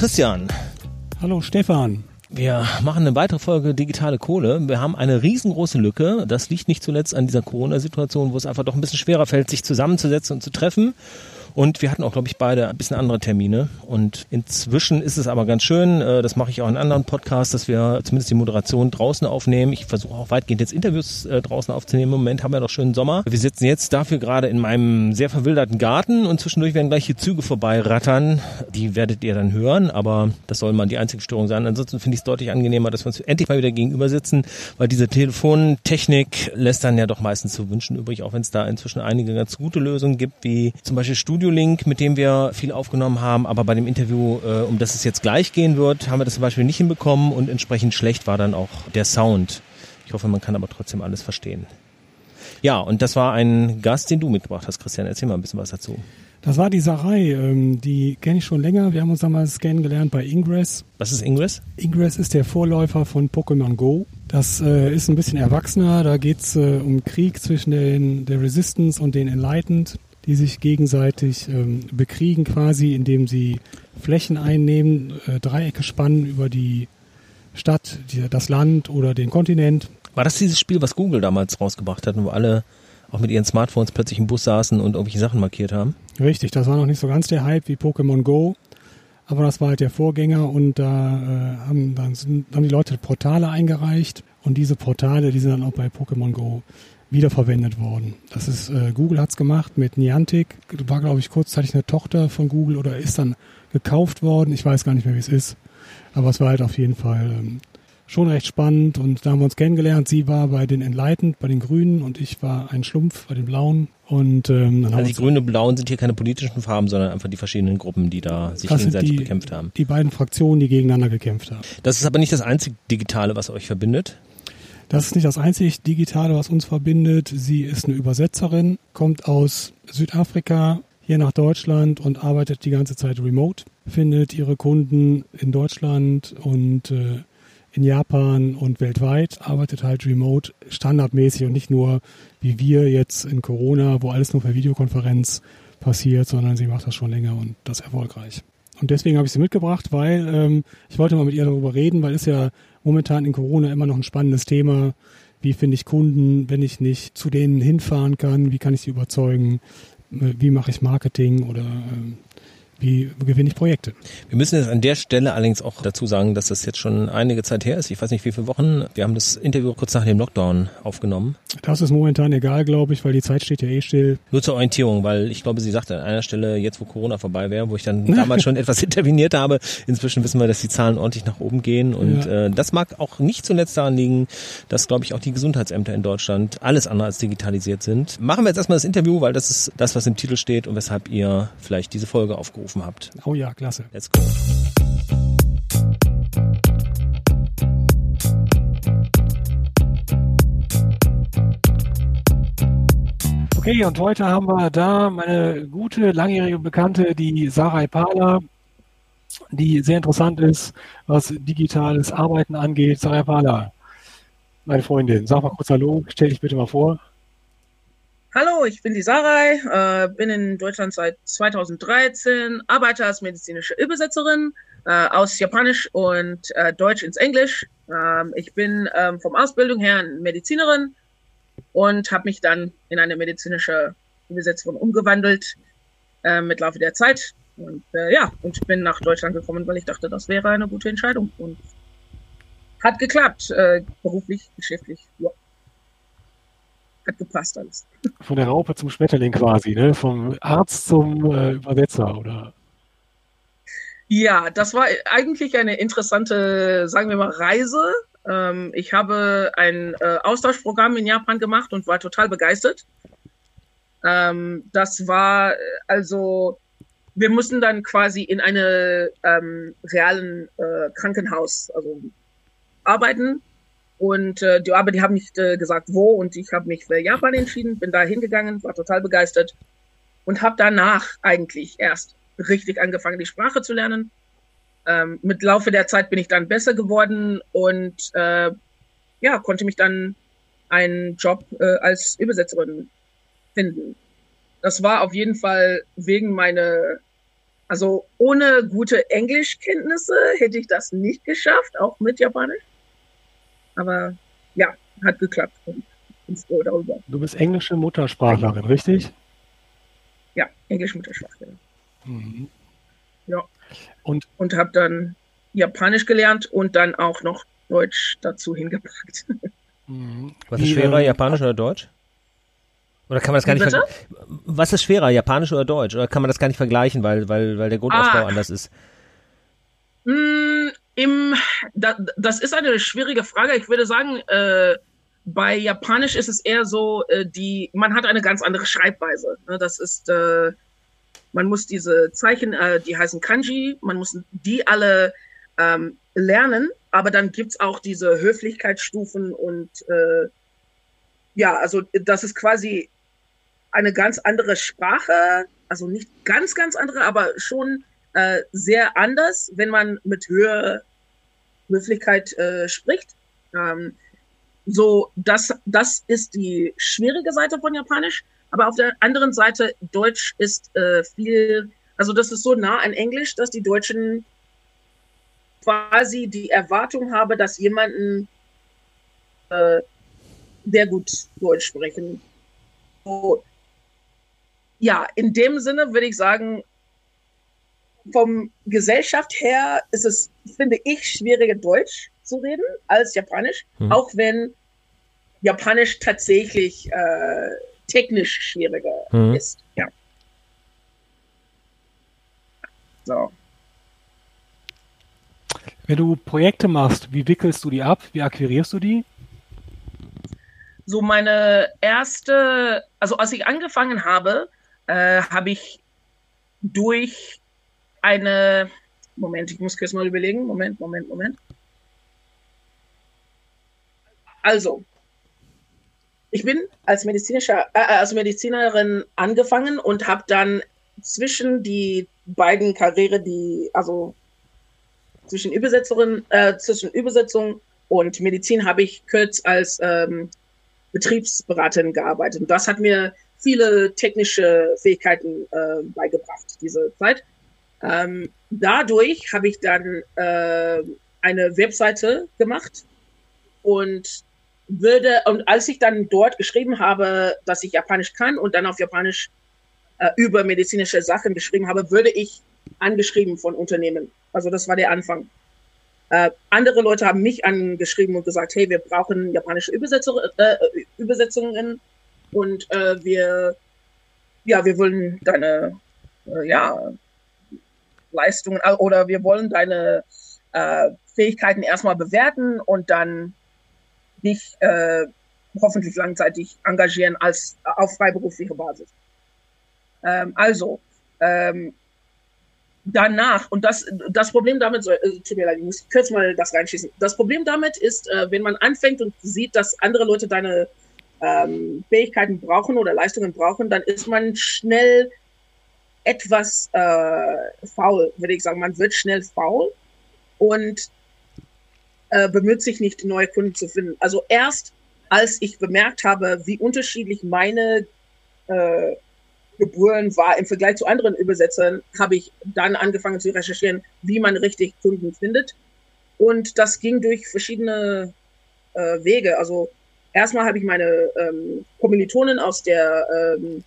Hallo Christian. Hallo Stefan. Wir machen eine weitere Folge Digitale Kohle. Wir haben eine riesengroße Lücke. Das liegt nicht zuletzt an dieser Corona-Situation, wo es einfach doch ein bisschen schwerer fällt, sich zusammenzusetzen und zu treffen. Und wir hatten auch, glaube ich, beide ein bisschen andere Termine. Und inzwischen ist es aber ganz schön, äh, das mache ich auch in anderen Podcasts, dass wir zumindest die Moderation draußen aufnehmen. Ich versuche auch weitgehend jetzt Interviews äh, draußen aufzunehmen. Im Moment haben wir noch schönen Sommer. Wir sitzen jetzt dafür gerade in meinem sehr verwilderten Garten und zwischendurch werden gleich hier Züge vorbeirattern. Die werdet ihr dann hören, aber das soll mal die einzige Störung sein. Ansonsten finde ich es deutlich angenehmer, dass wir uns endlich mal wieder gegenüber sitzen, weil diese Telefontechnik lässt dann ja doch meistens zu wünschen übrig, auch wenn es da inzwischen einige ganz gute Lösungen gibt, wie zum Beispiel Studio Studiolink, mit dem wir viel aufgenommen haben, aber bei dem Interview, äh, um das es jetzt gleich gehen wird, haben wir das zum Beispiel nicht hinbekommen und entsprechend schlecht war dann auch der Sound. Ich hoffe, man kann aber trotzdem alles verstehen. Ja, und das war ein Gast, den du mitgebracht hast, Christian. Erzähl mal ein bisschen was dazu. Das war die Sarai, ähm, die kenne ich schon länger. Wir haben uns damals kennengelernt bei Ingress. Was ist Ingress? Ingress ist der Vorläufer von Pokémon Go. Das äh, ist ein bisschen erwachsener. Da geht's äh, um Krieg zwischen den, der Resistance und den Enlightened die sich gegenseitig ähm, bekriegen quasi, indem sie Flächen einnehmen, äh, Dreiecke spannen über die Stadt, die, das Land oder den Kontinent. War das dieses Spiel, was Google damals rausgebracht hat, wo alle auch mit ihren Smartphones plötzlich im Bus saßen und irgendwelche Sachen markiert haben? Richtig, das war noch nicht so ganz der Hype wie Pokémon Go, aber das war halt der Vorgänger und da äh, haben, dann sind, haben die Leute Portale eingereicht und diese Portale, die sind dann auch bei Pokémon Go wiederverwendet worden. Das ist, äh, Google hat's gemacht mit Niantic, war glaube ich kurzzeitig eine Tochter von Google oder ist dann gekauft worden. Ich weiß gar nicht mehr, wie es ist. Aber es war halt auf jeden Fall ähm, schon recht spannend und da haben wir uns kennengelernt. Sie war bei den Enlightened, bei den Grünen und ich war ein Schlumpf bei den Blauen. Und ähm, dann also die Grünen und Blauen sind hier keine politischen Farben, sondern einfach die verschiedenen Gruppen, die da sich gegenseitig die, bekämpft haben. Die beiden Fraktionen, die gegeneinander gekämpft haben. Das ist aber nicht das einzige Digitale, was euch verbindet. Das ist nicht das einzige Digitale, was uns verbindet. Sie ist eine Übersetzerin, kommt aus Südafrika hier nach Deutschland und arbeitet die ganze Zeit remote, findet ihre Kunden in Deutschland und äh, in Japan und weltweit, arbeitet halt remote standardmäßig und nicht nur wie wir jetzt in Corona, wo alles nur per Videokonferenz passiert, sondern sie macht das schon länger und das erfolgreich. Und deswegen habe ich sie mitgebracht, weil ähm, ich wollte mal mit ihr darüber reden, weil es ja momentan in Corona immer noch ein spannendes Thema. Wie finde ich Kunden, wenn ich nicht zu denen hinfahren kann? Wie kann ich sie überzeugen? Wie mache ich Marketing oder ähm, wie gewinne ich Projekte. Wir müssen jetzt an der Stelle allerdings auch dazu sagen, dass das jetzt schon einige Zeit her ist. Ich weiß nicht, wie viele Wochen. Wir haben das Interview kurz nach dem Lockdown aufgenommen. Das ist momentan egal, glaube ich, weil die Zeit steht ja eh still. Nur zur Orientierung, weil ich glaube, sie sagte an einer Stelle, jetzt wo Corona vorbei wäre, wo ich dann damals schon etwas interveniert habe. Inzwischen wissen wir, dass die Zahlen ordentlich nach oben gehen und ja. äh, das mag auch nicht zuletzt daran liegen, dass, glaube ich, auch die Gesundheitsämter in Deutschland alles andere als digitalisiert sind. Machen wir jetzt erstmal das Interview, weil das ist das, was im Titel steht und weshalb ihr vielleicht diese Folge aufgerufen aufgerufen habt. Oh ja, klasse. Let's go. Okay, und heute haben wir da meine gute, langjährige Bekannte, die Sarai Pala, die sehr interessant ist, was digitales Arbeiten angeht. Sarai Pala, meine Freundin, sag mal kurz Hallo, stell dich bitte mal vor. Hallo, ich bin die Sarai, äh, bin in Deutschland seit 2013, arbeite als medizinische Übersetzerin äh, aus Japanisch und äh, Deutsch ins Englisch. Ähm, ich bin ähm, vom Ausbildung her Medizinerin und habe mich dann in eine medizinische Übersetzerin umgewandelt äh, mit Laufe der Zeit. Und äh, ja, und bin nach Deutschland gekommen, weil ich dachte, das wäre eine gute Entscheidung. Und hat geklappt, äh, beruflich, geschäftlich. Ja hat gepasst alles. Von der Raupe zum Schmetterling quasi, ne? Vom Arzt zum äh, Übersetzer, oder? Ja, das war eigentlich eine interessante, sagen wir mal, Reise. Ähm, ich habe ein äh, Austauschprogramm in Japan gemacht und war total begeistert. Ähm, das war also, wir mussten dann quasi in einem ähm, realen äh, Krankenhaus also arbeiten und äh, die, aber die haben nicht äh, gesagt, wo. Und ich habe mich für Japan entschieden, bin da hingegangen, war total begeistert und habe danach eigentlich erst richtig angefangen, die Sprache zu lernen. Ähm, mit Laufe der Zeit bin ich dann besser geworden und äh, ja, konnte mich dann einen Job äh, als Übersetzerin finden. Das war auf jeden Fall wegen meiner Also ohne gute Englischkenntnisse hätte ich das nicht geschafft, auch mit Japanisch. Aber ja, hat geklappt und bin froh darüber. Du bist englische Muttersprachlerin, richtig? Ja, englische Muttersprachlerin. Mhm. Ja. Und, und habe dann Japanisch gelernt und dann auch noch Deutsch dazu hingepackt. Mhm. Was ist schwerer, Japanisch oder Deutsch? Oder kann man das gar nicht vergleichen? Was ist schwerer, Japanisch oder Deutsch? Oder kann man das gar nicht vergleichen, weil, weil, weil der Grundausbau ah. anders ist? Im, da, das ist eine schwierige Frage. Ich würde sagen, äh, bei Japanisch ist es eher so, äh, die, man hat eine ganz andere Schreibweise. Ne? Das ist, äh, man muss diese Zeichen, äh, die heißen Kanji, man muss die alle ähm, lernen, aber dann gibt es auch diese Höflichkeitsstufen und äh, ja, also das ist quasi eine ganz andere Sprache, also nicht ganz, ganz andere, aber schon äh, sehr anders, wenn man mit höherer Höflichkeit äh, spricht. Ähm, so, das, das ist die schwierige Seite von Japanisch. Aber auf der anderen Seite, Deutsch ist äh, viel, also das ist so nah an Englisch, dass die Deutschen quasi die Erwartung haben, dass jemanden äh, sehr gut Deutsch sprechen. So, ja, in dem Sinne würde ich sagen, vom Gesellschaft her ist es, finde ich, schwieriger Deutsch zu reden als Japanisch, hm. auch wenn Japanisch tatsächlich äh, technisch schwieriger hm. ist. Ja. So. Wenn du Projekte machst, wie wickelst du die ab? Wie akquirierst du die? So meine erste, also als ich angefangen habe, äh, habe ich durch eine, Moment, ich muss kurz mal überlegen, Moment, Moment, Moment. Also, ich bin als medizinischer, äh, äh als Medizinerin angefangen und habe dann zwischen die beiden Karriere, die, also zwischen Übersetzerin, äh, zwischen Übersetzung und Medizin habe ich kurz als ähm, Betriebsberaterin gearbeitet. Und das hat mir viele technische Fähigkeiten äh, beigebracht, diese Zeit. Ähm, dadurch habe ich dann äh, eine Webseite gemacht und würde, und als ich dann dort geschrieben habe, dass ich Japanisch kann und dann auf Japanisch äh, über medizinische Sachen geschrieben habe, würde ich angeschrieben von Unternehmen. Also das war der Anfang. Äh, andere Leute haben mich angeschrieben und gesagt, hey, wir brauchen japanische Übersetzer, äh, Übersetzungen und äh, wir, ja, wir wollen deine, äh, ja, Leistungen äh, oder wir wollen deine äh, Fähigkeiten erstmal bewerten und dann dich äh, hoffentlich langzeitig engagieren als auf freiberufliche Basis. Ähm, also ähm, danach und das das Problem damit soll, äh, tut mir leid, ich muss kurz mal das reinschießen. Das Problem damit ist, äh, wenn man anfängt und sieht, dass andere Leute deine ähm, Fähigkeiten brauchen oder Leistungen brauchen, dann ist man schnell etwas äh, faul, würde ich sagen. Man wird schnell faul und äh, bemüht sich nicht, neue Kunden zu finden. Also erst als ich bemerkt habe, wie unterschiedlich meine äh, Gebühren war im Vergleich zu anderen Übersetzern, habe ich dann angefangen zu recherchieren, wie man richtig Kunden findet. Und das ging durch verschiedene äh, Wege. Also erstmal habe ich meine ähm, Kommilitonen aus der ähm,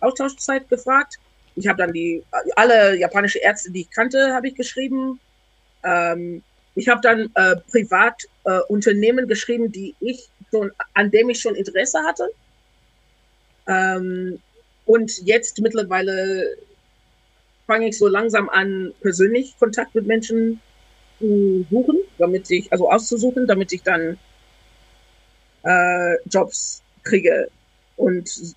Austauschzeit gefragt. Ich habe dann die alle japanische Ärzte, die ich kannte, habe ich geschrieben. Ähm, ich habe dann äh, privat äh, Unternehmen geschrieben, die ich schon, an dem ich schon Interesse hatte. Ähm, und jetzt mittlerweile fange ich so langsam an, persönlich Kontakt mit Menschen zu suchen, damit ich, also auszusuchen, damit ich dann äh, Jobs kriege. Und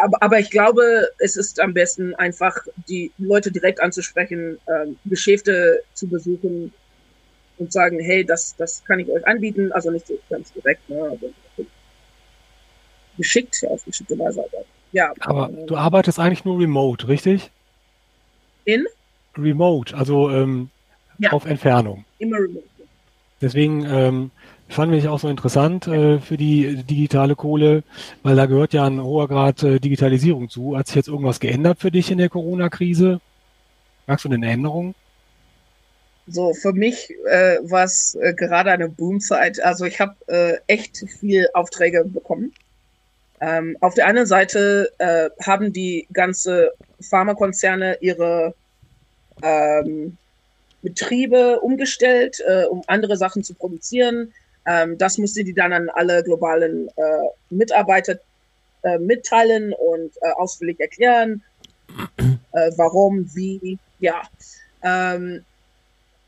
aber, aber ich glaube, es ist am besten einfach die Leute direkt anzusprechen, ähm, Geschäfte zu besuchen und sagen, hey, das, das kann ich euch anbieten. Also nicht so ganz direkt, ne, also geschickt auf geschickte Weise. Aber, ja. Aber du arbeitest eigentlich nur remote, richtig? In? Remote, also ähm, ja. auf Entfernung. Immer remote. Deswegen ähm, fand ich auch so interessant äh, für die digitale Kohle, weil da gehört ja ein hoher Grad äh, Digitalisierung zu. Hat sich jetzt irgendwas geändert für dich in der Corona-Krise? Merkst du denn Änderungen? So, für mich äh, war es äh, gerade eine Boomzeit. Also ich habe äh, echt viel Aufträge bekommen. Ähm, auf der einen Seite äh, haben die ganze Pharmakonzerne ihre ähm, Betriebe umgestellt, äh, um andere Sachen zu produzieren. Ähm, das musste die dann an alle globalen äh, Mitarbeiter äh, mitteilen und äh, ausführlich erklären, äh, warum, wie, ja. Ähm,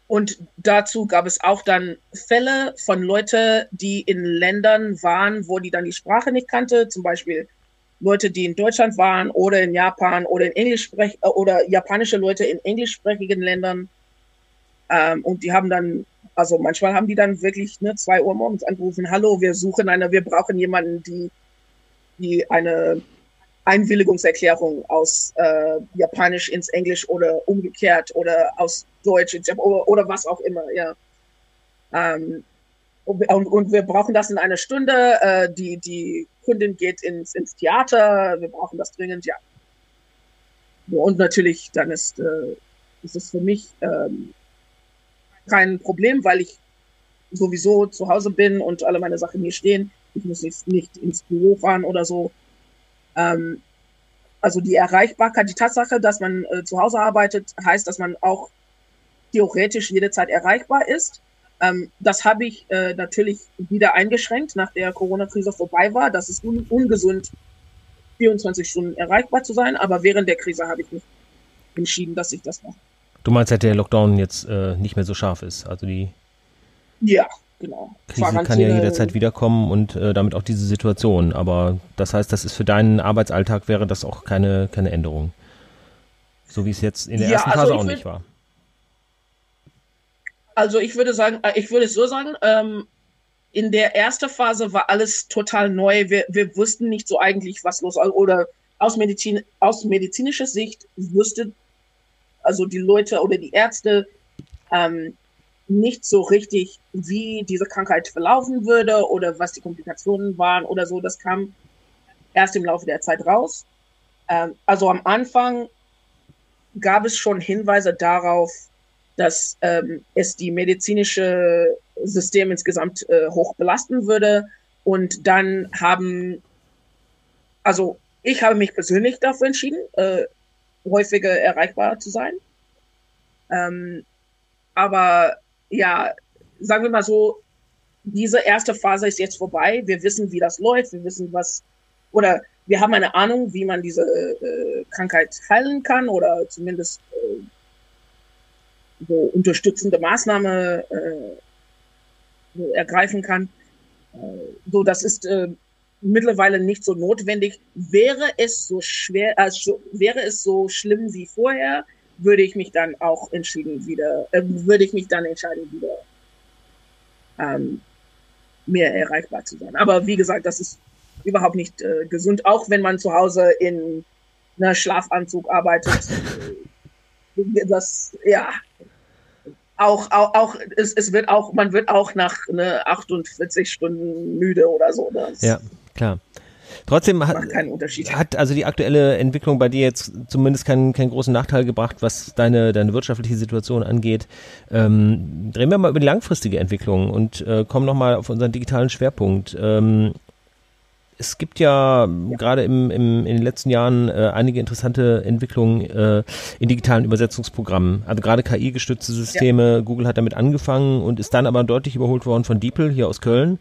und dazu gab es auch dann Fälle von Leuten, die in Ländern waren, wo die dann die Sprache nicht kannte, zum Beispiel Leute, die in Deutschland waren oder in Japan oder in Englisch äh, oder japanische Leute in englischsprachigen Ländern. Ähm, und die haben dann, also manchmal haben die dann wirklich ne, zwei Uhr morgens angerufen, hallo, wir suchen eine, wir brauchen jemanden, die, die eine Einwilligungserklärung aus äh, Japanisch ins Englisch oder umgekehrt oder aus Deutsch ins Japanisch oder, oder was auch immer, ja. Ähm, und, und, wir brauchen das in einer Stunde. Äh, die, die Kundin geht ins, ins Theater. Wir brauchen das dringend, ja. Und natürlich, dann ist, äh, ist es für mich ähm, kein Problem, weil ich sowieso zu Hause bin und alle meine Sachen hier stehen. Ich muss nicht, nicht ins Büro fahren oder so. Ähm, also die Erreichbarkeit, die Tatsache, dass man äh, zu Hause arbeitet, heißt, dass man auch theoretisch jederzeit erreichbar ist. Ähm, das habe ich äh, natürlich wieder eingeschränkt, nach der Corona-Krise vorbei war. Das ist un ungesund, 24 Stunden erreichbar zu sein. Aber während der Krise habe ich mich entschieden, dass ich das mache. Du meinst, dass der Lockdown jetzt äh, nicht mehr so scharf ist? Also die. Ja, genau. Krise kann ja jederzeit wiederkommen und äh, damit auch diese Situation. Aber das heißt, das ist für deinen Arbeitsalltag wäre das auch keine, keine Änderung. So wie es jetzt in der ja, ersten also Phase also auch nicht war. Also ich würde sagen, äh, ich würde es so sagen, ähm, in der ersten Phase war alles total neu. Wir, wir wussten nicht so eigentlich, was los ist. Oder aus, Medizin, aus medizinischer Sicht wusste also die Leute oder die Ärzte ähm, nicht so richtig, wie diese Krankheit verlaufen würde oder was die Komplikationen waren oder so. Das kam erst im Laufe der Zeit raus. Ähm, also am Anfang gab es schon Hinweise darauf, dass ähm, es die medizinische System insgesamt äh, hoch belasten würde. Und dann haben, also ich habe mich persönlich dafür entschieden, äh, häufiger erreichbar zu sein. Ähm, aber ja, sagen wir mal so, diese erste Phase ist jetzt vorbei. Wir wissen, wie das läuft. Wir wissen, was, oder wir haben eine Ahnung, wie man diese äh, Krankheit heilen kann oder zumindest äh, so unterstützende Maßnahme äh, so ergreifen kann. Äh, so, das ist äh, mittlerweile nicht so notwendig. Wäre es so schwer, also wäre es so schlimm wie vorher, würde ich mich dann auch entschieden wieder, äh, würde ich mich dann entscheiden wieder ähm, mehr erreichbar zu sein. Aber wie gesagt, das ist überhaupt nicht äh, gesund, auch wenn man zu Hause in einer Schlafanzug arbeitet. das, ja, auch, auch, auch es, es wird auch, man wird auch nach ne, 48 Stunden müde oder so. Das ja, klar. Trotzdem hat, hat also die aktuelle Entwicklung bei dir jetzt zumindest keinen, keinen großen Nachteil gebracht, was deine, deine wirtschaftliche Situation angeht. Ähm, drehen wir mal über die langfristige Entwicklung und äh, kommen nochmal auf unseren digitalen Schwerpunkt. Ähm, es gibt ja, ja. gerade im, im, in den letzten Jahren äh, einige interessante Entwicklungen äh, in digitalen Übersetzungsprogrammen. Also gerade KI-gestützte Systeme. Ja. Google hat damit angefangen und ist dann aber deutlich überholt worden von DeepL hier aus Köln,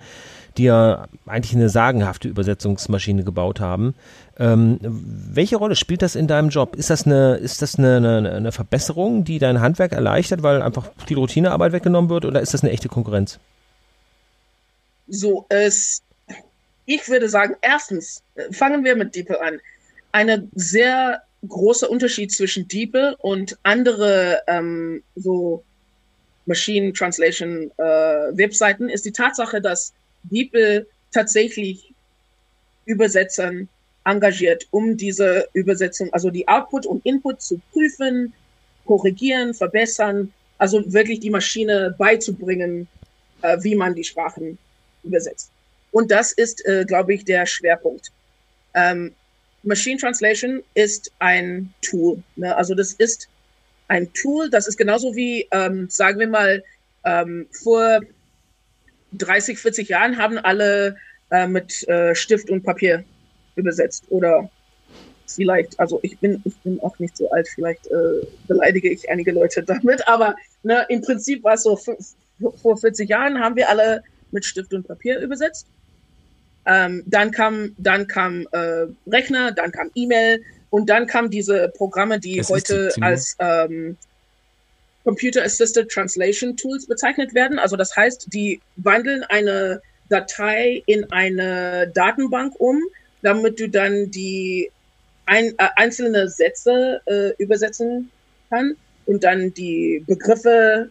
die ja eigentlich eine sagenhafte Übersetzungsmaschine gebaut haben. Ähm, welche Rolle spielt das in deinem Job? Ist das eine, ist das eine, eine, eine Verbesserung, die dein Handwerk erleichtert, weil einfach viel Routinearbeit weggenommen wird, oder ist das eine echte Konkurrenz? So, es ich würde sagen, erstens, äh, fangen wir mit DeepL an. Ein sehr großer Unterschied zwischen DeepL und andere ähm, so Machine Translation äh, Webseiten ist die Tatsache, dass DeepL tatsächlich Übersetzern engagiert, um diese Übersetzung, also die Output und Input zu prüfen, korrigieren, verbessern, also wirklich die Maschine beizubringen, äh, wie man die Sprachen übersetzt. Und das ist, äh, glaube ich, der Schwerpunkt. Ähm, Machine Translation ist ein Tool. Ne? Also das ist ein Tool, das ist genauso wie, ähm, sagen wir mal, ähm, vor 30, 40 Jahren haben alle äh, mit äh, Stift und Papier übersetzt oder vielleicht, also ich bin, ich bin auch nicht so alt, vielleicht äh, beleidige ich einige Leute damit, aber ne, im Prinzip war es so, vor 40 Jahren haben wir alle mit Stift und Papier übersetzt. Ähm, dann kam, dann kam äh, Rechner, dann kam E-Mail und dann kamen diese Programme, die das heute als ähm, Computer Assisted Translation Tools bezeichnet werden. Also das heißt, die wandeln eine Datei in eine Datenbank um, damit du dann die ein, äh, einzelne Sätze äh, übersetzen kann und dann die Begriffe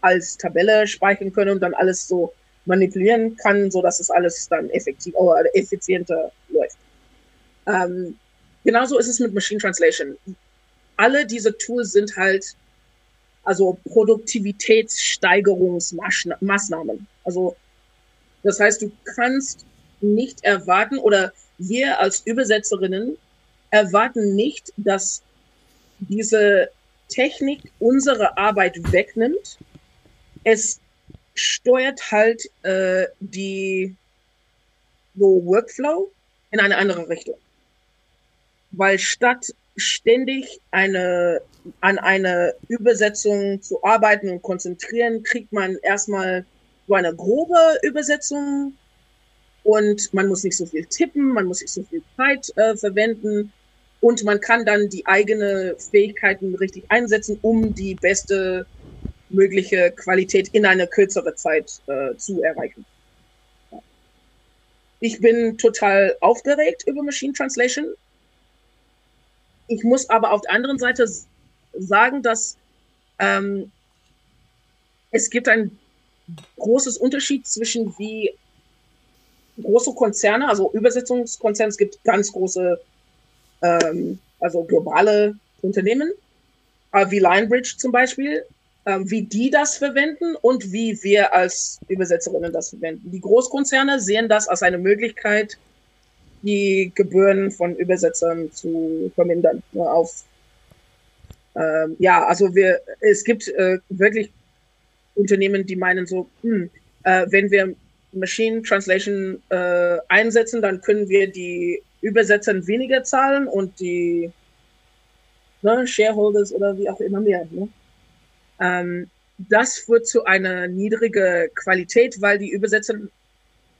als Tabelle speichern können und dann alles so manipulieren kann, so dass es alles dann effektiv oder effizienter läuft. Ähm, genauso ist es mit Machine Translation. Alle diese Tools sind halt also Produktivitätssteigerungsmaßnahmen. Also das heißt, du kannst nicht erwarten oder wir als Übersetzerinnen erwarten nicht, dass diese Technik unsere Arbeit wegnimmt. Es steuert halt äh, die so Workflow in eine andere Richtung. Weil statt ständig eine, an eine Übersetzung zu arbeiten und konzentrieren, kriegt man erstmal so eine grobe Übersetzung und man muss nicht so viel tippen, man muss nicht so viel Zeit äh, verwenden und man kann dann die eigenen Fähigkeiten richtig einsetzen, um die beste mögliche Qualität in einer kürzeren Zeit äh, zu erreichen. Ich bin total aufgeregt über Machine Translation. Ich muss aber auf der anderen Seite sagen, dass ähm, es gibt ein großes Unterschied zwischen wie große Konzerne, also Übersetzungskonzerne, es gibt ganz große, ähm, also globale Unternehmen, äh, wie Linebridge zum Beispiel, äh, wie die das verwenden und wie wir als Übersetzerinnen das verwenden. Die Großkonzerne sehen das als eine Möglichkeit, die Gebühren von Übersetzern zu vermindern. Auf, ähm, ja, also wir, es gibt äh, wirklich Unternehmen, die meinen so, hm, äh, wenn wir Machine Translation äh, einsetzen, dann können wir die Übersetzern weniger zahlen und die ne, Shareholders oder wie auch immer mehr. Ne? Ähm, das führt zu einer niedrigen Qualität, weil die Übersetzer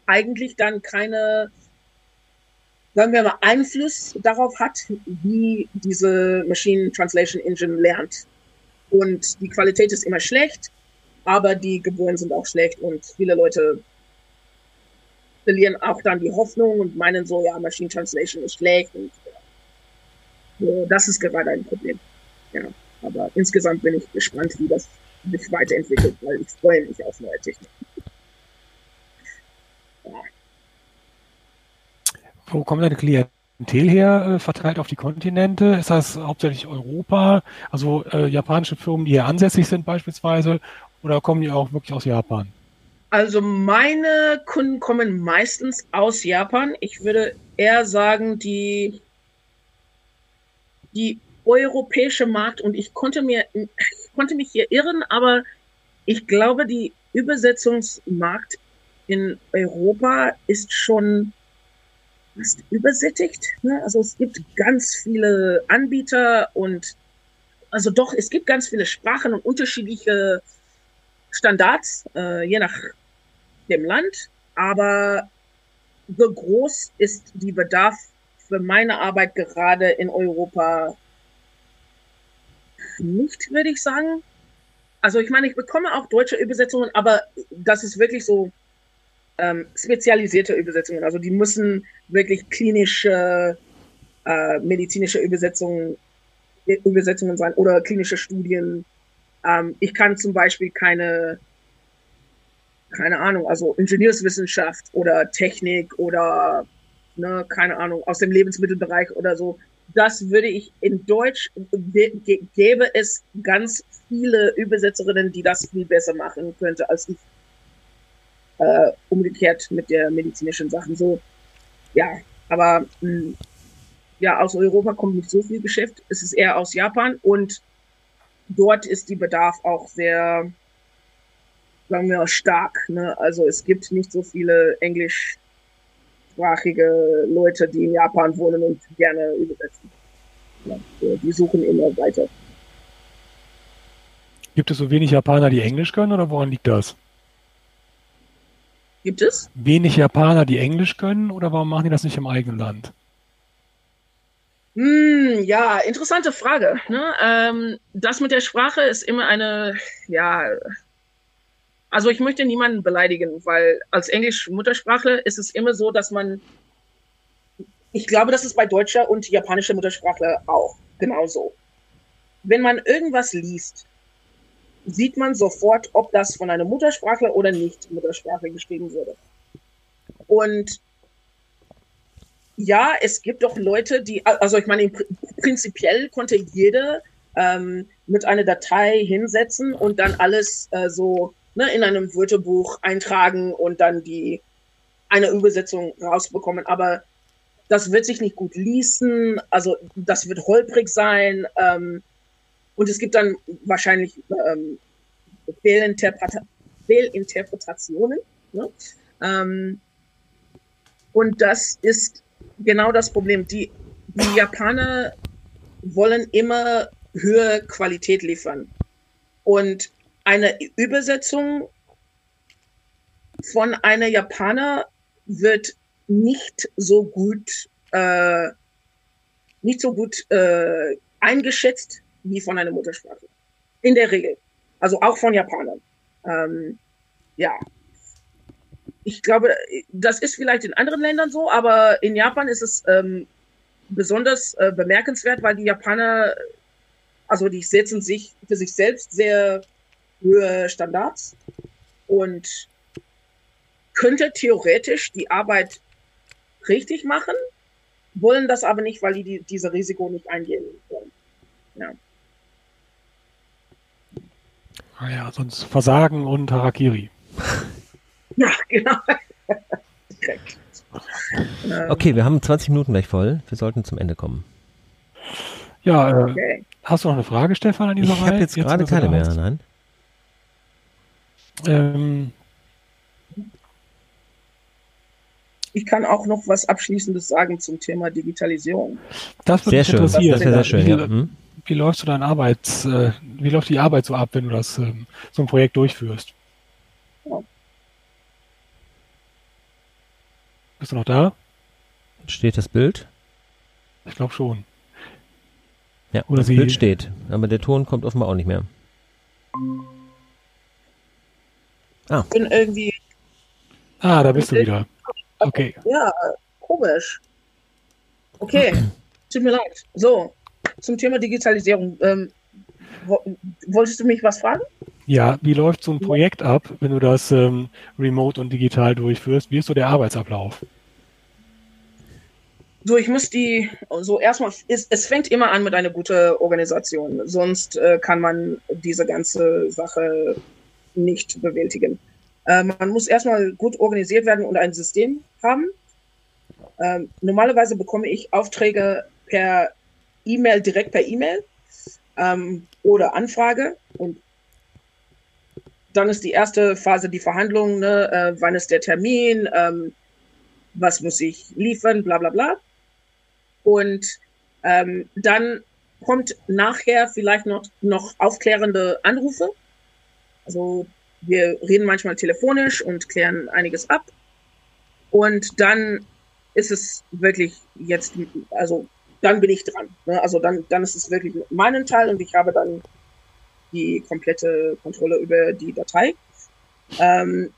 eigentlich dann keine sagen wir mal, Einfluss darauf hat, wie diese Machine Translation Engine lernt. Und die Qualität ist immer schlecht, aber die Gebühren sind auch schlecht und viele Leute verlieren auch dann die Hoffnung und meinen so, ja, Machine Translation ist schlecht und ja, das ist gerade ein Problem. Ja, aber insgesamt bin ich gespannt, wie das sich weiterentwickelt, weil ich freue mich auf neue Technik. Ja. Wo kommt deine Klientel her, äh, verteilt auf die Kontinente? Ist das hauptsächlich Europa, also äh, japanische Firmen, die hier ansässig sind beispielsweise, oder kommen die auch wirklich aus Japan? Also meine Kunden kommen meistens aus Japan. Ich würde eher sagen, die, die europäische Markt, und ich konnte mir, ich konnte mich hier irren, aber ich glaube, die Übersetzungsmarkt in Europa ist schon fast übersättigt. Ne? Also es gibt ganz viele Anbieter und also doch, es gibt ganz viele Sprachen und unterschiedliche Standards, äh, je nach dem Land. Aber so groß ist die Bedarf für meine Arbeit gerade in Europa nicht, würde ich sagen. Also ich meine, ich bekomme auch deutsche Übersetzungen, aber das ist wirklich so ähm, spezialisierte Übersetzungen. Also die müssen wirklich klinische, äh, medizinische Übersetzungen, Übersetzungen sein oder klinische Studien. Ähm, ich kann zum Beispiel keine, keine Ahnung, also Ingenieurswissenschaft oder Technik oder ne, keine Ahnung, aus dem Lebensmittelbereich oder so. Das würde ich in Deutsch, gäbe es ganz viele Übersetzerinnen, die das viel besser machen könnte als ich äh, umgekehrt mit der medizinischen Sachen so. Ja, aber mh, hm, ja, aus Europa kommt nicht so viel Geschäft. Es ist eher aus Japan und dort ist die Bedarf auch sehr, sagen wir, stark. Ne? Also es gibt nicht so viele englischsprachige Leute, die in Japan wohnen und gerne übersetzen. Die suchen immer weiter. Gibt es so wenig Japaner, die Englisch können oder woran liegt das? Gibt es? Wenig Japaner, die Englisch können oder warum machen die das nicht im eigenen Land? Hm, ja, interessante Frage. Ne? Ähm, das mit der Sprache ist immer eine, ja, also ich möchte niemanden beleidigen, weil als Englisch-Muttersprachler ist es immer so, dass man, ich glaube, das ist bei deutscher und japanischer Muttersprachler auch genauso. Wenn man irgendwas liest, sieht man sofort, ob das von einem Muttersprachler oder nicht Muttersprachler geschrieben wurde. Und ja, es gibt doch Leute, die, also ich meine, prinzipiell konnte jeder ähm, mit einer Datei hinsetzen und dann alles äh, so ne, in einem Wörterbuch eintragen und dann die eine Übersetzung rausbekommen. Aber das wird sich nicht gut lesen, also das wird holprig sein ähm, und es gibt dann wahrscheinlich ähm, Fehlinterpreta Fehlinterpretationen. Ne? Ähm, und das ist genau das Problem. Die, die Japaner wollen immer höhere Qualität liefern. Und eine Übersetzung von einer Japaner wird nicht so gut, äh, nicht so gut äh, eingeschätzt wie von einer Muttersprache. In der Regel. Also auch von Japanern. Ähm, ja, ich glaube, das ist vielleicht in anderen Ländern so, aber in Japan ist es ähm, besonders äh, bemerkenswert, weil die Japaner, also die setzen sich für sich selbst sehr hohe Standards und könnte theoretisch die Arbeit richtig machen, wollen das aber nicht, weil die, die diese Risiko nicht eingehen wollen. Ja. Ah ja, sonst Versagen und Harakiri. Ja, genau. okay, wir haben 20 Minuten gleich voll. Wir sollten zum Ende kommen. Ja, äh, okay. hast du noch eine Frage, Stefan, an dieser Ich habe jetzt, jetzt gerade keine mehr, nein. Ähm, ich kann auch noch was Abschließendes sagen zum Thema Digitalisierung. Das würde mich interessieren. Das wäre sehr schön. Ja. hm? Wie läufst du dein Arbeits, äh, wie läuft die Arbeit so ab, wenn du das ähm, so ein Projekt durchführst? Bist du noch da? Steht das Bild? Ich glaube schon. Ja, Oder das Bild steht, aber der Ton kommt offenbar auch nicht mehr. Ah. Ich bin irgendwie. Ah, da bist du wieder. Okay. Ja, komisch. Okay, tut mir leid. So, zum Thema Digitalisierung. Ähm, wolltest du mich was fragen? Ja, wie läuft so ein Projekt ab, wenn du das ähm, remote und digital durchführst? Wie ist so der Arbeitsablauf? So, ich muss die, so erstmal, es, es fängt immer an mit einer guten Organisation. Sonst äh, kann man diese ganze Sache nicht bewältigen. Äh, man muss erstmal gut organisiert werden und ein System haben. Ähm, normalerweise bekomme ich Aufträge per E-Mail, direkt per E-Mail ähm, oder Anfrage. Und dann ist die erste Phase die Verhandlung, ne? äh, wann ist der Termin, ähm, was muss ich liefern, bla bla bla. Und ähm, dann kommt nachher vielleicht noch, noch aufklärende Anrufe. Also wir reden manchmal telefonisch und klären einiges ab. Und dann ist es wirklich jetzt, also dann bin ich dran. Ne? Also dann, dann ist es wirklich meinen Teil und ich habe dann die komplette Kontrolle über die Datei. Ähm,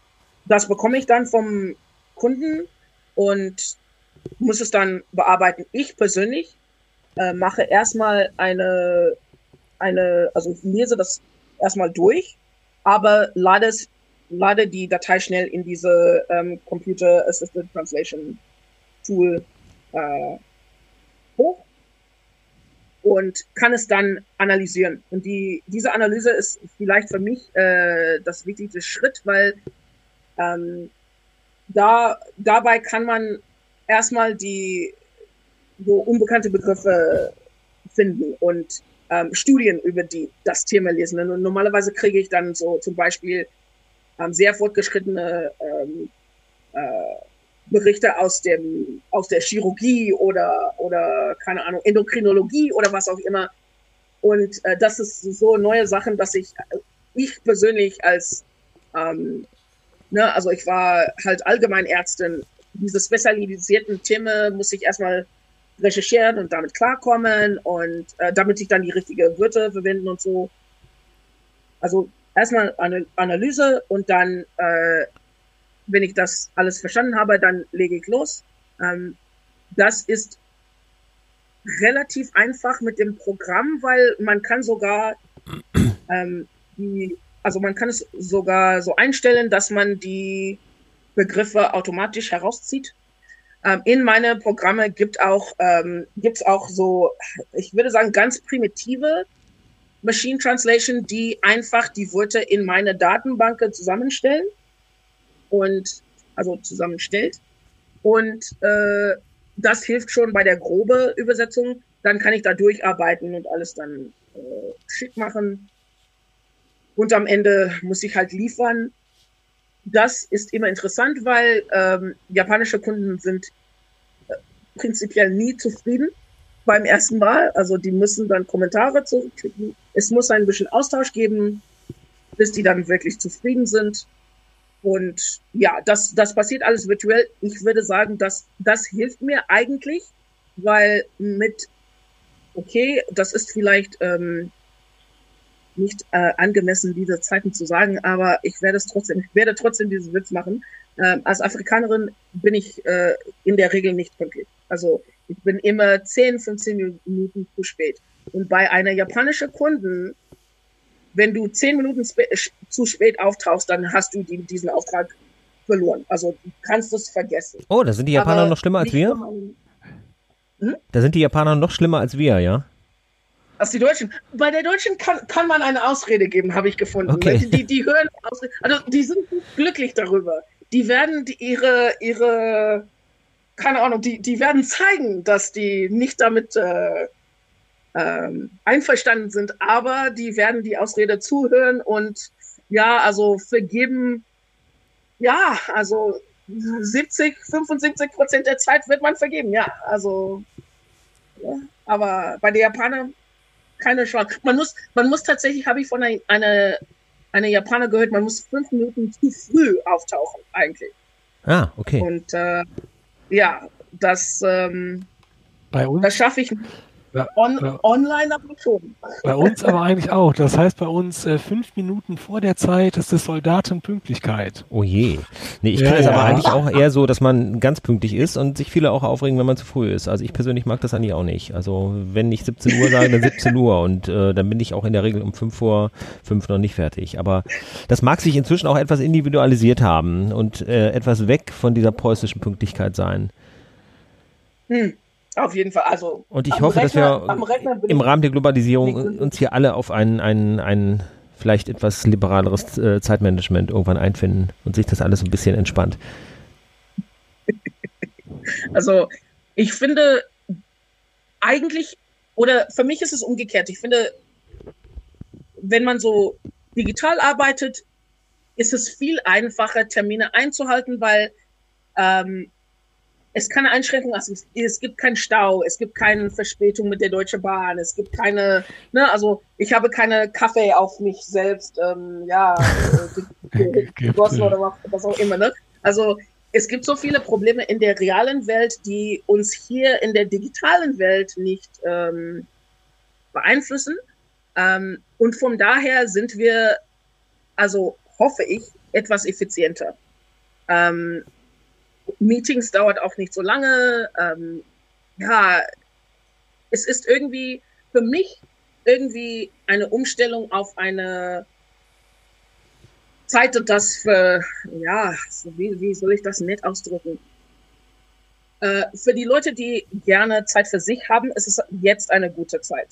das bekomme ich dann vom Kunden und muss es dann bearbeiten. Ich persönlich äh, mache erstmal eine, eine, also lese das erstmal durch, aber lade, es, lade die Datei schnell in diese ähm, Computer Assisted Translation Tool äh, hoch und kann es dann analysieren. Und die, diese Analyse ist vielleicht für mich äh, das wichtigste Schritt, weil ähm, da, dabei kann man erstmal die so unbekannte Begriffe finden und ähm, Studien über die, das Thema lesen. Und normalerweise kriege ich dann so zum Beispiel ähm, sehr fortgeschrittene ähm, äh, Berichte aus dem aus der Chirurgie oder oder keine Ahnung Endokrinologie oder was auch immer. Und äh, das ist so neue Sachen, dass ich ich persönlich als ähm, ne, also ich war halt Allgemeinärztin. Diese spezialisierten Themen muss ich erstmal recherchieren und damit klarkommen und äh, damit ich dann die richtige Wörter verwenden und so. Also erstmal eine Analyse und dann, äh, wenn ich das alles verstanden habe, dann lege ich los. Ähm, das ist relativ einfach mit dem Programm, weil man kann sogar ähm, die, also man kann es sogar so einstellen, dass man die Begriffe automatisch herauszieht ähm, in meine Programme gibt auch ähm, gibt's auch so, ich würde sagen, ganz primitive Machine Translation, die einfach die Wörter in meine Datenbank zusammenstellen und also zusammenstellt. Und äh, das hilft schon bei der grobe Übersetzung. Dann kann ich da durcharbeiten und alles dann äh, schick machen. Und am Ende muss ich halt liefern das ist immer interessant, weil ähm, japanische Kunden sind äh, prinzipiell nie zufrieden beim ersten Mal. Also die müssen dann Kommentare zurückklicken. Es muss ein bisschen Austausch geben, bis die dann wirklich zufrieden sind. Und ja, das, das passiert alles virtuell. Ich würde sagen, dass das hilft mir eigentlich, weil mit, okay, das ist vielleicht ähm, nicht äh, angemessen, diese Zeiten zu sagen, aber ich werde es trotzdem, ich werde trotzdem diesen Witz machen. Ähm, als Afrikanerin bin ich äh, in der Regel nicht pünktlich. Also ich bin immer 10, 15 Minuten zu spät. Und bei einer japanischen Kunden, wenn du 10 Minuten sp zu spät auftauchst, dann hast du die, diesen Auftrag verloren. Also du kannst es vergessen. Oh, da sind die Japaner aber noch schlimmer als wir? Hm? Da sind die Japaner noch schlimmer als wir, ja? als die Deutschen. Bei der Deutschen kann, kann man eine Ausrede geben, habe ich gefunden. Okay. Die, die, die hören Ausrede, also die sind glücklich darüber. Die werden die, ihre, ihre, keine Ahnung, die, die werden zeigen, dass die nicht damit äh, ähm, einverstanden sind, aber die werden die Ausrede zuhören und ja, also vergeben, ja, also 70, 75 Prozent der Zeit wird man vergeben, ja, also, ja. aber bei den Japanern keine Chance. Man muss, man muss tatsächlich, habe ich von einer, einer, einer Japaner gehört, man muss fünf Minuten zu früh auftauchen, eigentlich. Ah, okay. Und äh, ja, das, ähm, Bei uns? das schaffe ich ja, On, ja. Online aber schon. Bei uns aber eigentlich auch. Das heißt bei uns äh, fünf Minuten vor der Zeit ist es Soldatenpünktlichkeit. Oh je. Nee, ich ja, kenne es aber eigentlich auch eher so, dass man ganz pünktlich ist und sich viele auch aufregen, wenn man zu früh ist. Also ich persönlich mag das eigentlich auch nicht. Also wenn ich 17 Uhr sage, dann 17 Uhr und äh, dann bin ich auch in der Regel um 5 vor 5 noch nicht fertig. Aber das mag sich inzwischen auch etwas individualisiert haben und äh, etwas weg von dieser preußischen Pünktlichkeit sein. Hm. Auf jeden Fall. Also und ich hoffe, Rechner, dass wir im Rahmen der Globalisierung uns hier alle auf ein, ein, ein vielleicht etwas liberaleres äh, Zeitmanagement irgendwann einfinden und sich das alles ein bisschen entspannt. Also ich finde eigentlich, oder für mich ist es umgekehrt. Ich finde, wenn man so digital arbeitet, ist es viel einfacher, Termine einzuhalten, weil ähm, es keine Einschränkung, also es, es gibt keinen Stau, es gibt keine Verspätung mit der Deutschen Bahn, es gibt keine, ne, also ich habe keine Kaffee auf mich selbst, ähm, ja, äh, gegossen oder was, was auch immer, ne? Also es gibt so viele Probleme in der realen Welt, die uns hier in der digitalen Welt nicht ähm, beeinflussen. Ähm, und von daher sind wir, also hoffe ich, etwas effizienter. Ähm, Meetings dauert auch nicht so lange. Ähm, ja, es ist irgendwie für mich irgendwie eine Umstellung auf eine Zeit, das für, ja, wie, wie soll ich das nett ausdrücken? Äh, für die Leute, die gerne Zeit für sich haben, ist es jetzt eine gute Zeit.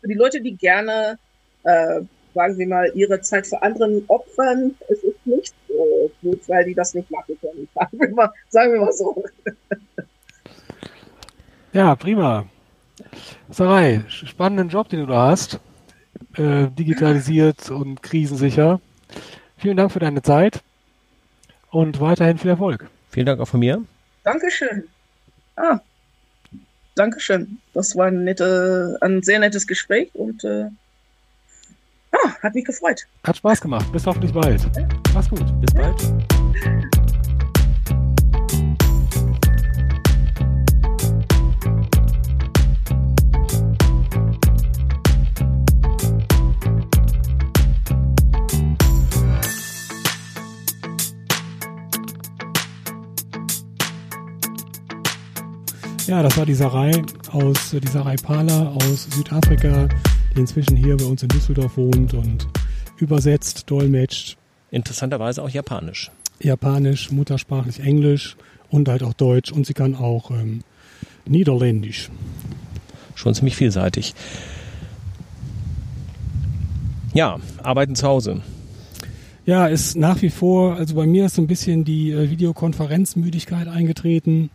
Für die Leute, die gerne äh, sagen wir mal, ihre Zeit für anderen opfern, es ist nicht so gut, weil die das nicht machen können. Sagen wir mal, sagen wir mal so. Ja, prima. Sarai, spannenden Job, den du da hast. Äh, digitalisiert und krisensicher. Vielen Dank für deine Zeit und weiterhin viel Erfolg. Vielen Dank auch von mir. Dankeschön. Ah, Dankeschön. Das war ein, nette, ein sehr nettes Gespräch und äh, ah, hat mich gefreut. Hat Spaß gemacht. Bis hoffentlich bald. Mach's gut. Bis bald. Ja, das war die Sarai aus die Sarai Pala aus Südafrika, die inzwischen hier bei uns in Düsseldorf wohnt und übersetzt, dolmetscht. Interessanterweise auch Japanisch. Japanisch, muttersprachlich Englisch und halt auch Deutsch und sie kann auch ähm, Niederländisch. Schon ziemlich vielseitig. Ja, arbeiten zu Hause. Ja, ist nach wie vor, also bei mir ist so ein bisschen die äh, Videokonferenzmüdigkeit eingetreten.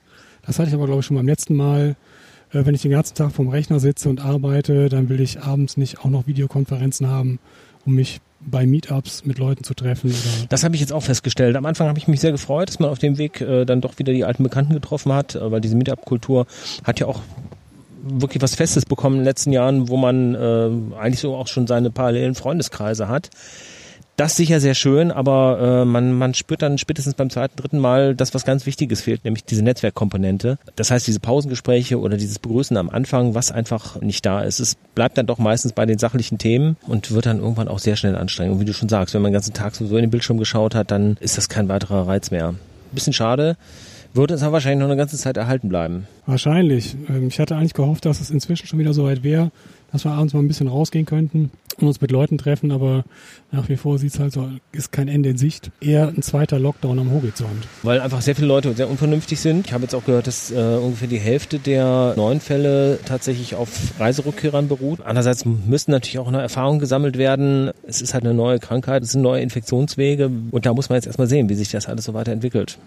Das hatte ich aber, glaube ich, schon beim letzten Mal. Äh, wenn ich den ganzen Tag vorm Rechner sitze und arbeite, dann will ich abends nicht auch noch Videokonferenzen haben, um mich bei Meetups mit Leuten zu treffen. Das habe ich jetzt auch festgestellt. Am Anfang habe ich mich sehr gefreut, dass man auf dem Weg äh, dann doch wieder die alten Bekannten getroffen hat, äh, weil diese Meetup-Kultur hat ja auch wirklich was Festes bekommen in den letzten Jahren, wo man äh, eigentlich so auch schon seine parallelen Freundeskreise hat. Das sicher sehr schön, aber äh, man, man spürt dann spätestens beim zweiten, dritten Mal, dass was ganz Wichtiges fehlt, nämlich diese Netzwerkkomponente. Das heißt, diese Pausengespräche oder dieses Begrüßen am Anfang, was einfach nicht da ist. Es bleibt dann doch meistens bei den sachlichen Themen und wird dann irgendwann auch sehr schnell anstrengend. Und wie du schon sagst, wenn man den ganzen Tag so in den Bildschirm geschaut hat, dann ist das kein weiterer Reiz mehr. Bisschen schade wird es aber wahrscheinlich noch eine ganze Zeit erhalten bleiben. Wahrscheinlich. Ähm, ich hatte eigentlich gehofft, dass es inzwischen schon wieder so weit wäre, dass wir abends mal ein bisschen rausgehen könnten und uns mit Leuten treffen, aber nach wie vor sieht es halt so, ist kein Ende in Sicht. Eher ein zweiter Lockdown am Horizont. Weil einfach sehr viele Leute sehr unvernünftig sind. Ich habe jetzt auch gehört, dass äh, ungefähr die Hälfte der neuen Fälle tatsächlich auf Reiserückkehrern beruht. Andererseits müssen natürlich auch noch Erfahrungen gesammelt werden. Es ist halt eine neue Krankheit, es sind neue Infektionswege und da muss man jetzt erstmal sehen, wie sich das alles so weiterentwickelt.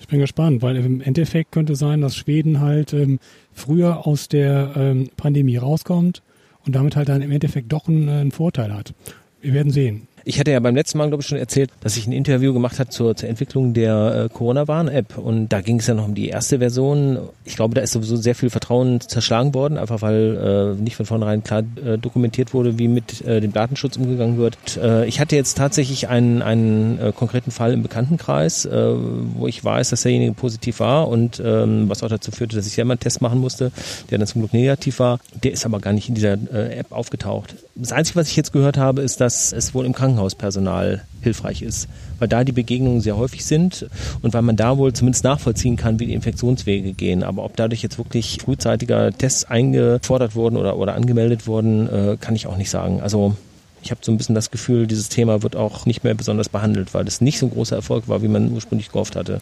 Ich bin gespannt, weil im Endeffekt könnte sein, dass Schweden halt ähm, früher aus der ähm, Pandemie rauskommt und damit halt dann im Endeffekt doch einen, einen Vorteil hat. Wir werden sehen. Ich hatte ja beim letzten Mal, glaube ich, schon erzählt, dass ich ein Interview gemacht habe zur, zur Entwicklung der äh, Corona-Warn-App. Und da ging es ja noch um die erste Version. Ich glaube, da ist sowieso sehr viel Vertrauen zerschlagen worden, einfach weil äh, nicht von vornherein klar äh, dokumentiert wurde, wie mit äh, dem Datenschutz umgegangen wird. Äh, ich hatte jetzt tatsächlich einen, einen äh, konkreten Fall im Bekanntenkreis, äh, wo ich weiß, dass derjenige positiv war und ähm, was auch dazu führte, dass ich selber einen Test machen musste, der dann zum Glück negativ war. Der ist aber gar nicht in dieser äh, App aufgetaucht. Das Einzige, was ich jetzt gehört habe, ist, dass es wohl im Krankenhaus Krankenhauspersonal hilfreich ist, weil da die Begegnungen sehr häufig sind und weil man da wohl zumindest nachvollziehen kann, wie die Infektionswege gehen. Aber ob dadurch jetzt wirklich frühzeitiger Tests eingefordert wurden oder, oder angemeldet wurden, äh, kann ich auch nicht sagen. Also ich habe so ein bisschen das Gefühl, dieses Thema wird auch nicht mehr besonders behandelt, weil es nicht so ein großer Erfolg war, wie man ursprünglich gehofft hatte.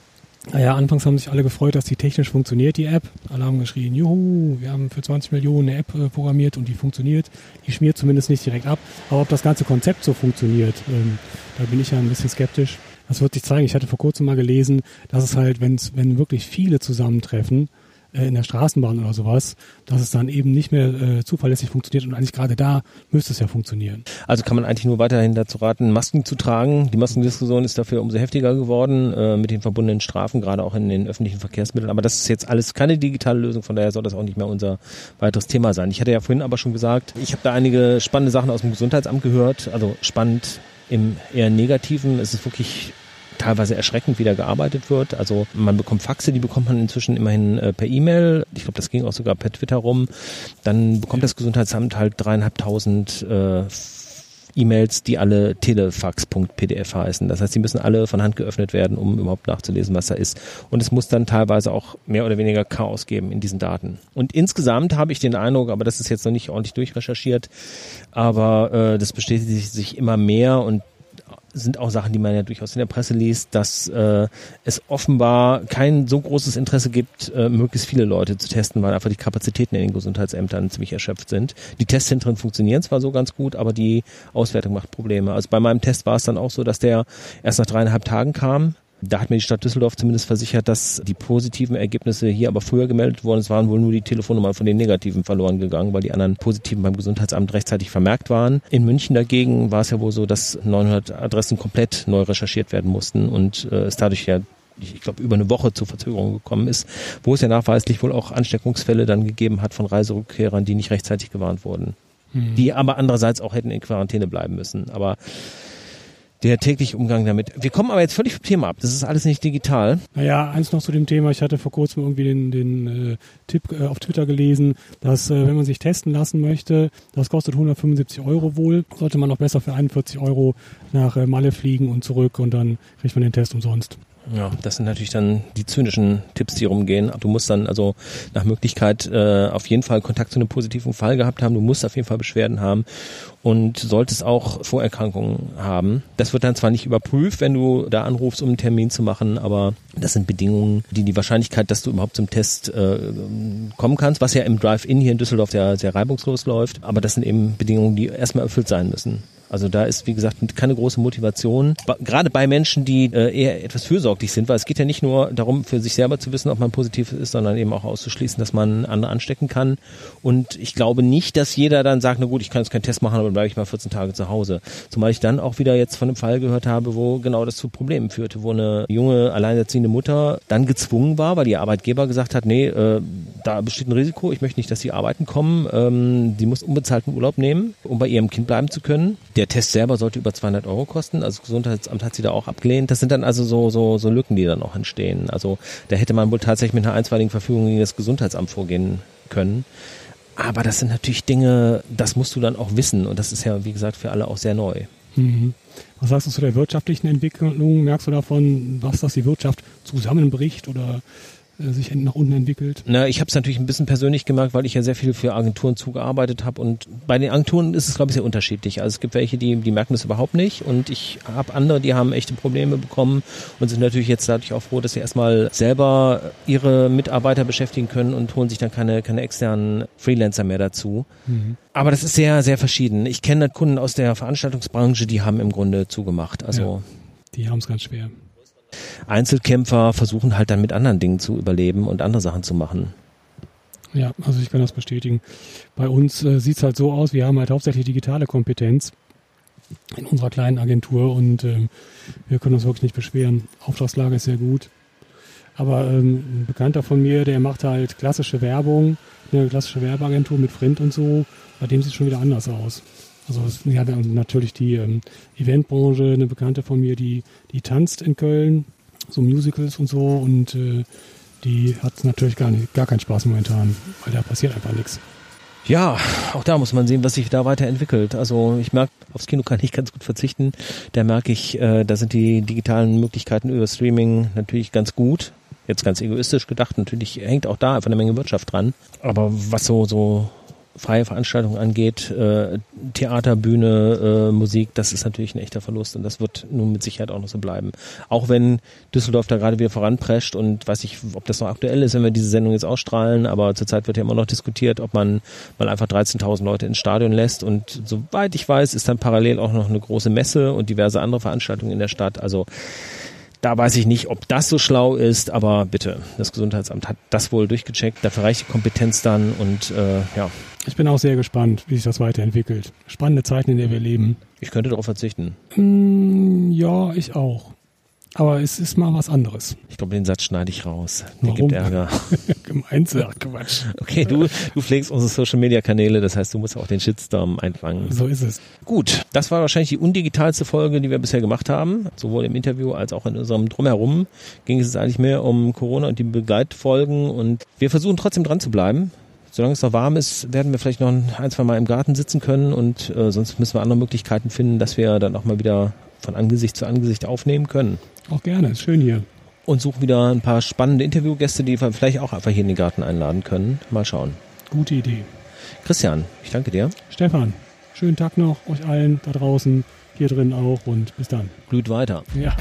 Naja, anfangs haben sich alle gefreut, dass die technisch funktioniert, die App. Alle haben geschrien, juhu, wir haben für 20 Millionen eine App äh, programmiert und die funktioniert. Die schmiert zumindest nicht direkt ab. Aber ob das ganze Konzept so funktioniert, ähm, da bin ich ja ein bisschen skeptisch. Das wird sich zeigen. Ich hatte vor kurzem mal gelesen, dass es halt, wenn's, wenn wirklich viele zusammentreffen, äh, in der Straßenbahn oder sowas, dass es dann eben nicht mehr äh, zuverlässig funktioniert und eigentlich gerade da müsste es ja funktionieren. Also kann man eigentlich nur weiterhin dazu raten, Masken zu tragen. Die Maskendiskussion ist dafür umso heftiger geworden äh, mit den verbundenen Strafen, gerade auch in den öffentlichen Verkehrsmitteln. Aber das ist jetzt alles keine digitale Lösung, von daher soll das auch nicht mehr unser weiteres Thema sein. Ich hatte ja vorhin aber schon gesagt, ich habe da einige spannende Sachen aus dem Gesundheitsamt gehört, also spannend im eher negativen. Es ist wirklich teilweise erschreckend, wie da gearbeitet wird. Also man bekommt Faxe, die bekommt man inzwischen immerhin äh, per E-Mail. Ich glaube, das ging auch sogar per Twitter rum. Dann bekommt das Gesundheitsamt halt dreieinhalbtausend äh, E-Mails, die alle telefax.pdf heißen. Das heißt, die müssen alle von Hand geöffnet werden, um überhaupt nachzulesen, was da ist. Und es muss dann teilweise auch mehr oder weniger Chaos geben in diesen Daten. Und insgesamt habe ich den Eindruck, aber das ist jetzt noch nicht ordentlich durchrecherchiert, aber äh, das bestätigt sich immer mehr und sind auch Sachen, die man ja durchaus in der Presse liest, dass äh, es offenbar kein so großes Interesse gibt, äh, möglichst viele Leute zu testen, weil einfach die Kapazitäten in den Gesundheitsämtern ziemlich erschöpft sind. Die Testzentren funktionieren zwar so ganz gut, aber die Auswertung macht Probleme. Also bei meinem Test war es dann auch so, dass der erst nach dreieinhalb Tagen kam Da hat mir die Stadt Düsseldorf zumindest versichert, dass die positiven Ergebnisse hier aber früher gemeldet wurden. Es waren wohl nur die Telefonnummern von den negativen verloren gegangen, weil die anderen positiven beim Gesundheitsamt rechtzeitig vermerkt waren. In München dagegen war es ja wohl so, dass 900 Adressen komplett neu recherchiert werden mussten und äh, es dadurch ja ich glaube, über eine Woche zur Verzögerung gekommen ist, wo es ja nachweislich wohl auch Ansteckungsfälle dann gegeben hat von Reiserückkehrern, die nicht rechtzeitig gewarnt wurden. Mhm. Die aber andererseits auch hätten in Quarantäne bleiben müssen. Aber der tägliche Umgang damit. Wir kommen aber jetzt völlig vom Thema ab. Das ist alles nicht digital. Naja, eins noch zu dem Thema. Ich hatte vor kurzem irgendwie den, den äh, Tipp äh, auf Twitter gelesen, dass äh, wenn man sich testen lassen möchte, das kostet 175 Euro wohl, sollte man noch besser für 41 Euro nach äh, Malle fliegen und zurück und dann kriegt man den Test umsonst. Ja, das sind natürlich dann die zynischen Tipps, die rumgehen. Du musst dann also nach Möglichkeit äh, auf jeden Fall Kontakt zu einem positiven Fall gehabt haben. Du musst auf jeden Fall Beschwerden haben und solltest auch Vorerkrankungen haben. Das wird dann zwar nicht überprüft, wenn du da anrufst, um einen Termin zu machen, aber das sind Bedingungen, die die Wahrscheinlichkeit, dass du überhaupt zum Test äh, kommen kannst, was ja im Drive-In hier in Düsseldorf sehr, sehr reibungslos läuft, aber das sind eben Bedingungen, die erstmal erfüllt sein müssen. Also da ist, wie gesagt, keine große Motivation. Gerade bei Menschen, die äh, eher etwas fürsorglich sind, weil es geht ja nicht nur darum, für sich selber zu wissen, ob man positiv ist, sondern eben auch auszuschließen, dass man andere anstecken kann. Und ich glaube nicht, dass jeder dann sagt, na gut, ich kann jetzt keinen Test machen, aber bleibe ich mal 14 Tage zu Hause. Zumal ich dann auch wieder jetzt von einem Fall gehört habe, wo genau das zu Problemen führte, wo eine junge, alleinerziehende Mutter dann gezwungen war, weil ihr Arbeitgeber gesagt hat, nee, äh, da besteht ein Risiko, ich möchte nicht, dass die arbeiten kommen. Ähm, die muss unbezahlten Urlaub nehmen, um bei ihrem Kind bleiben zu können der Test selber sollte über 200 Euro kosten. Also das Gesundheitsamt hat sie da auch abgelehnt. Das sind dann also so, so, so Lücken, die dann auch entstehen. Also da hätte man wohl tatsächlich mit einer einstweiligen Verfügung gegen das Gesundheitsamt vorgehen können. Aber das sind natürlich Dinge, das musst du dann auch wissen. Und das ist ja, wie gesagt, für alle auch sehr neu. Mhm. Was sagst du zu der wirtschaftlichen Entwicklung? Merkst du davon, was das die Wirtschaft zusammenbricht oder äh, sich nach unten entwickelt? Na, ich habe es natürlich ein bisschen persönlich gemerkt, weil ich ja sehr viel für Agenturen zugearbeitet habe und bei den Agenturen ist es glaube ich sehr unterschiedlich. Also es gibt welche, die die merken das überhaupt nicht und ich habe andere, die haben echte Probleme bekommen und sind natürlich jetzt dadurch auch froh, dass sie erstmal selber ihre Mitarbeiter beschäftigen können und holen sich dann keine keine externen Freelancer mehr dazu. Mhm. Aber das ist sehr sehr verschieden. Ich kenne Kunden aus der Veranstaltungsbranche, die haben im Grunde zugemacht. Also ja, die haben es ganz schwer. Einzelkämpfer versuchen halt dann mit anderen Dingen zu überleben und andere Sachen zu machen. Ja, also ich kann das bestätigen. Bei uns äh, sieht es halt so aus, wir haben halt hauptsächlich digitale Kompetenz in unserer kleinen Agentur und ähm, wir können uns wirklich nicht beschweren. Auftragslage ist sehr gut. Aber ähm, ein Bekannter von mir, der macht halt klassische Werbung, eine klassische Werbeagentur mit Print und so, bei dem sieht es schon wieder anders aus. Also es hat natürlich die ähm, Eventbranche, eine Bekannte von mir, die, die tanzt in Köln, so Musicals und so und äh, die hat natürlich gar, nicht, gar keinen Spaß momentan, weil da passiert einfach nichts. Ja, auch da muss man sehen, was sich da weiterentwickelt. Also ich merke, aufs Kino kann ich ganz gut verzichten. Da merke ich, äh, da sind die digitalen Möglichkeiten über Streaming natürlich ganz gut. Jetzt ganz egoistisch gedacht, natürlich hängt auch da einfach eine Menge Wirtschaft dran. Aber was so, so freie Veranstaltungen angeht, äh, Theater, Bühne, äh, Musik, das ist natürlich ein echter Verlust und das wird nun mit Sicherheit auch noch so bleiben. Auch wenn Düsseldorf da gerade wieder voranprescht und weiß ich, ob das noch aktuell ist, wenn wir diese Sendung jetzt ausstrahlen, aber zurzeit wird ja immer noch diskutiert, ob man mal einfach 13.000 Leute ins Stadion lässt und soweit ich weiß, ist dann parallel auch noch eine große Messe und diverse andere Veranstaltungen in der Stadt. Also da weiß ich nicht, ob das so schlau ist, aber bitte, das Gesundheitsamt hat das wohl durchgecheckt. Dafür reicht die Kompetenz dann und äh, ja. Ich bin auch sehr gespannt, wie sich das weiterentwickelt. Spannende Zeiten, in der wir leben. Ich könnte darauf verzichten. Mm, ja, ich auch. Aber es ist mal was anderes. Ich glaube, den Satz schneide ich raus. Der Warum? gibt Ärger. Gemeinsam, Quatsch. Okay, du, du pflegst unsere Social Media Kanäle, das heißt, du musst auch den Shitstorm einfangen. So ist es. Gut, das war wahrscheinlich die undigitalste Folge, die wir bisher gemacht haben. Sowohl im Interview als auch in unserem Drumherum ging es eigentlich mehr um Corona und die Begleitfolgen und wir versuchen trotzdem dran zu bleiben. Solange es noch warm ist, werden wir vielleicht noch ein, zwei Mal im Garten sitzen können und äh, sonst müssen wir andere Möglichkeiten finden, dass wir dann auch mal wieder von Angesicht zu Angesicht aufnehmen können. Auch gerne, ist schön hier. Und suchen wieder ein paar spannende Interviewgäste, die wir vielleicht auch einfach hier in den Garten einladen können. Mal schauen. Gute Idee. Christian, ich danke dir. Stefan, schönen Tag noch euch allen da draußen, hier drin auch und bis dann. Blüht weiter. Ja.